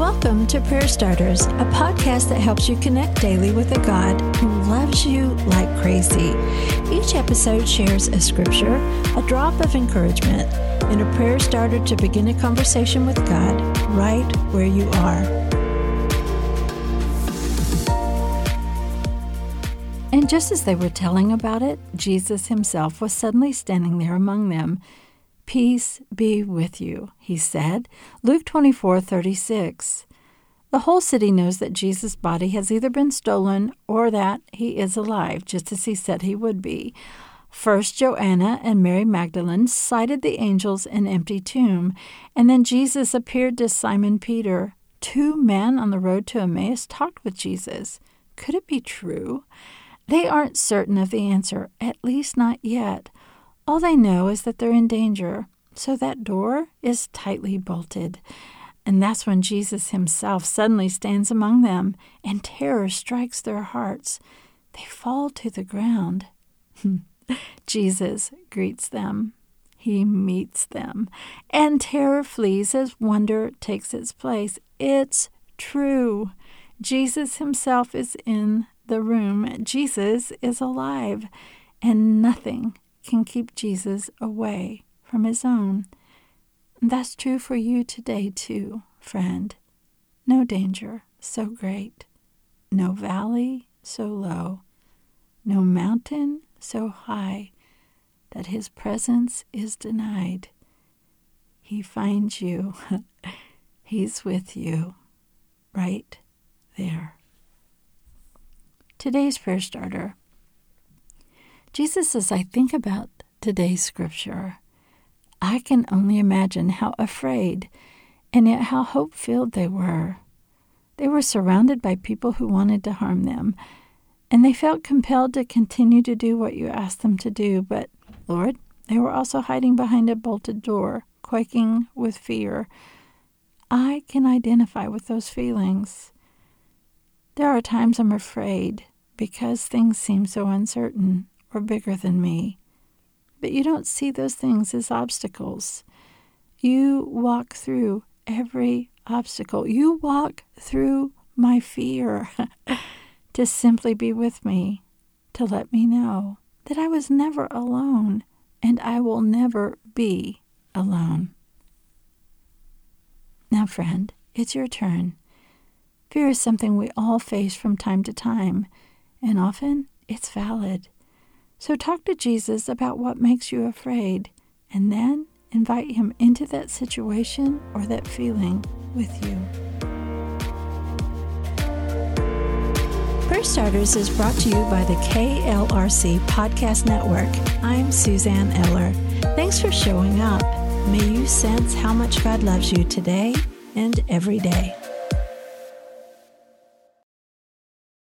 Welcome to Prayer Starters, a podcast that helps you connect daily with a God who loves you like crazy. Each episode shares a scripture, a drop of encouragement, and a prayer starter to begin a conversation with God right where you are. And just as they were telling about it, Jesus himself was suddenly standing there among them. Peace be with you, he said. Luke 24 36. The whole city knows that Jesus' body has either been stolen or that he is alive, just as he said he would be. First, Joanna and Mary Magdalene sighted the angels in empty tomb, and then Jesus appeared to Simon Peter. Two men on the road to Emmaus talked with Jesus. Could it be true? They aren't certain of the answer, at least not yet. All they know is that they're in danger, so that door is tightly bolted. And that's when Jesus himself suddenly stands among them, and terror strikes their hearts. They fall to the ground. Jesus greets them. He meets them. And terror flees as wonder takes its place. It's true. Jesus himself is in the room. Jesus is alive, and nothing can keep Jesus away from his own. And that's true for you today, too, friend. No danger so great, no valley so low, no mountain so high that his presence is denied. He finds you, he's with you, right there. Today's prayer starter Jesus, as I think about today's scripture, I can only imagine how afraid and yet how hope filled they were. They were surrounded by people who wanted to harm them, and they felt compelled to continue to do what you asked them to do. But, Lord, they were also hiding behind a bolted door, quaking with fear. I can identify with those feelings. There are times I'm afraid because things seem so uncertain or bigger than me. But you don't see those things as obstacles. You walk through every obstacle. You walk through my fear to simply be with me, to let me know that I was never alone and I will never be alone. Now, friend, it's your turn. Fear is something we all face from time to time, and often it's valid. So talk to Jesus about what makes you afraid, and then invite him into that situation or that feeling with you. Prayer Starters is brought to you by the KLRC Podcast Network. I'm Suzanne Eller. Thanks for showing up. May you sense how much God loves you today and every day.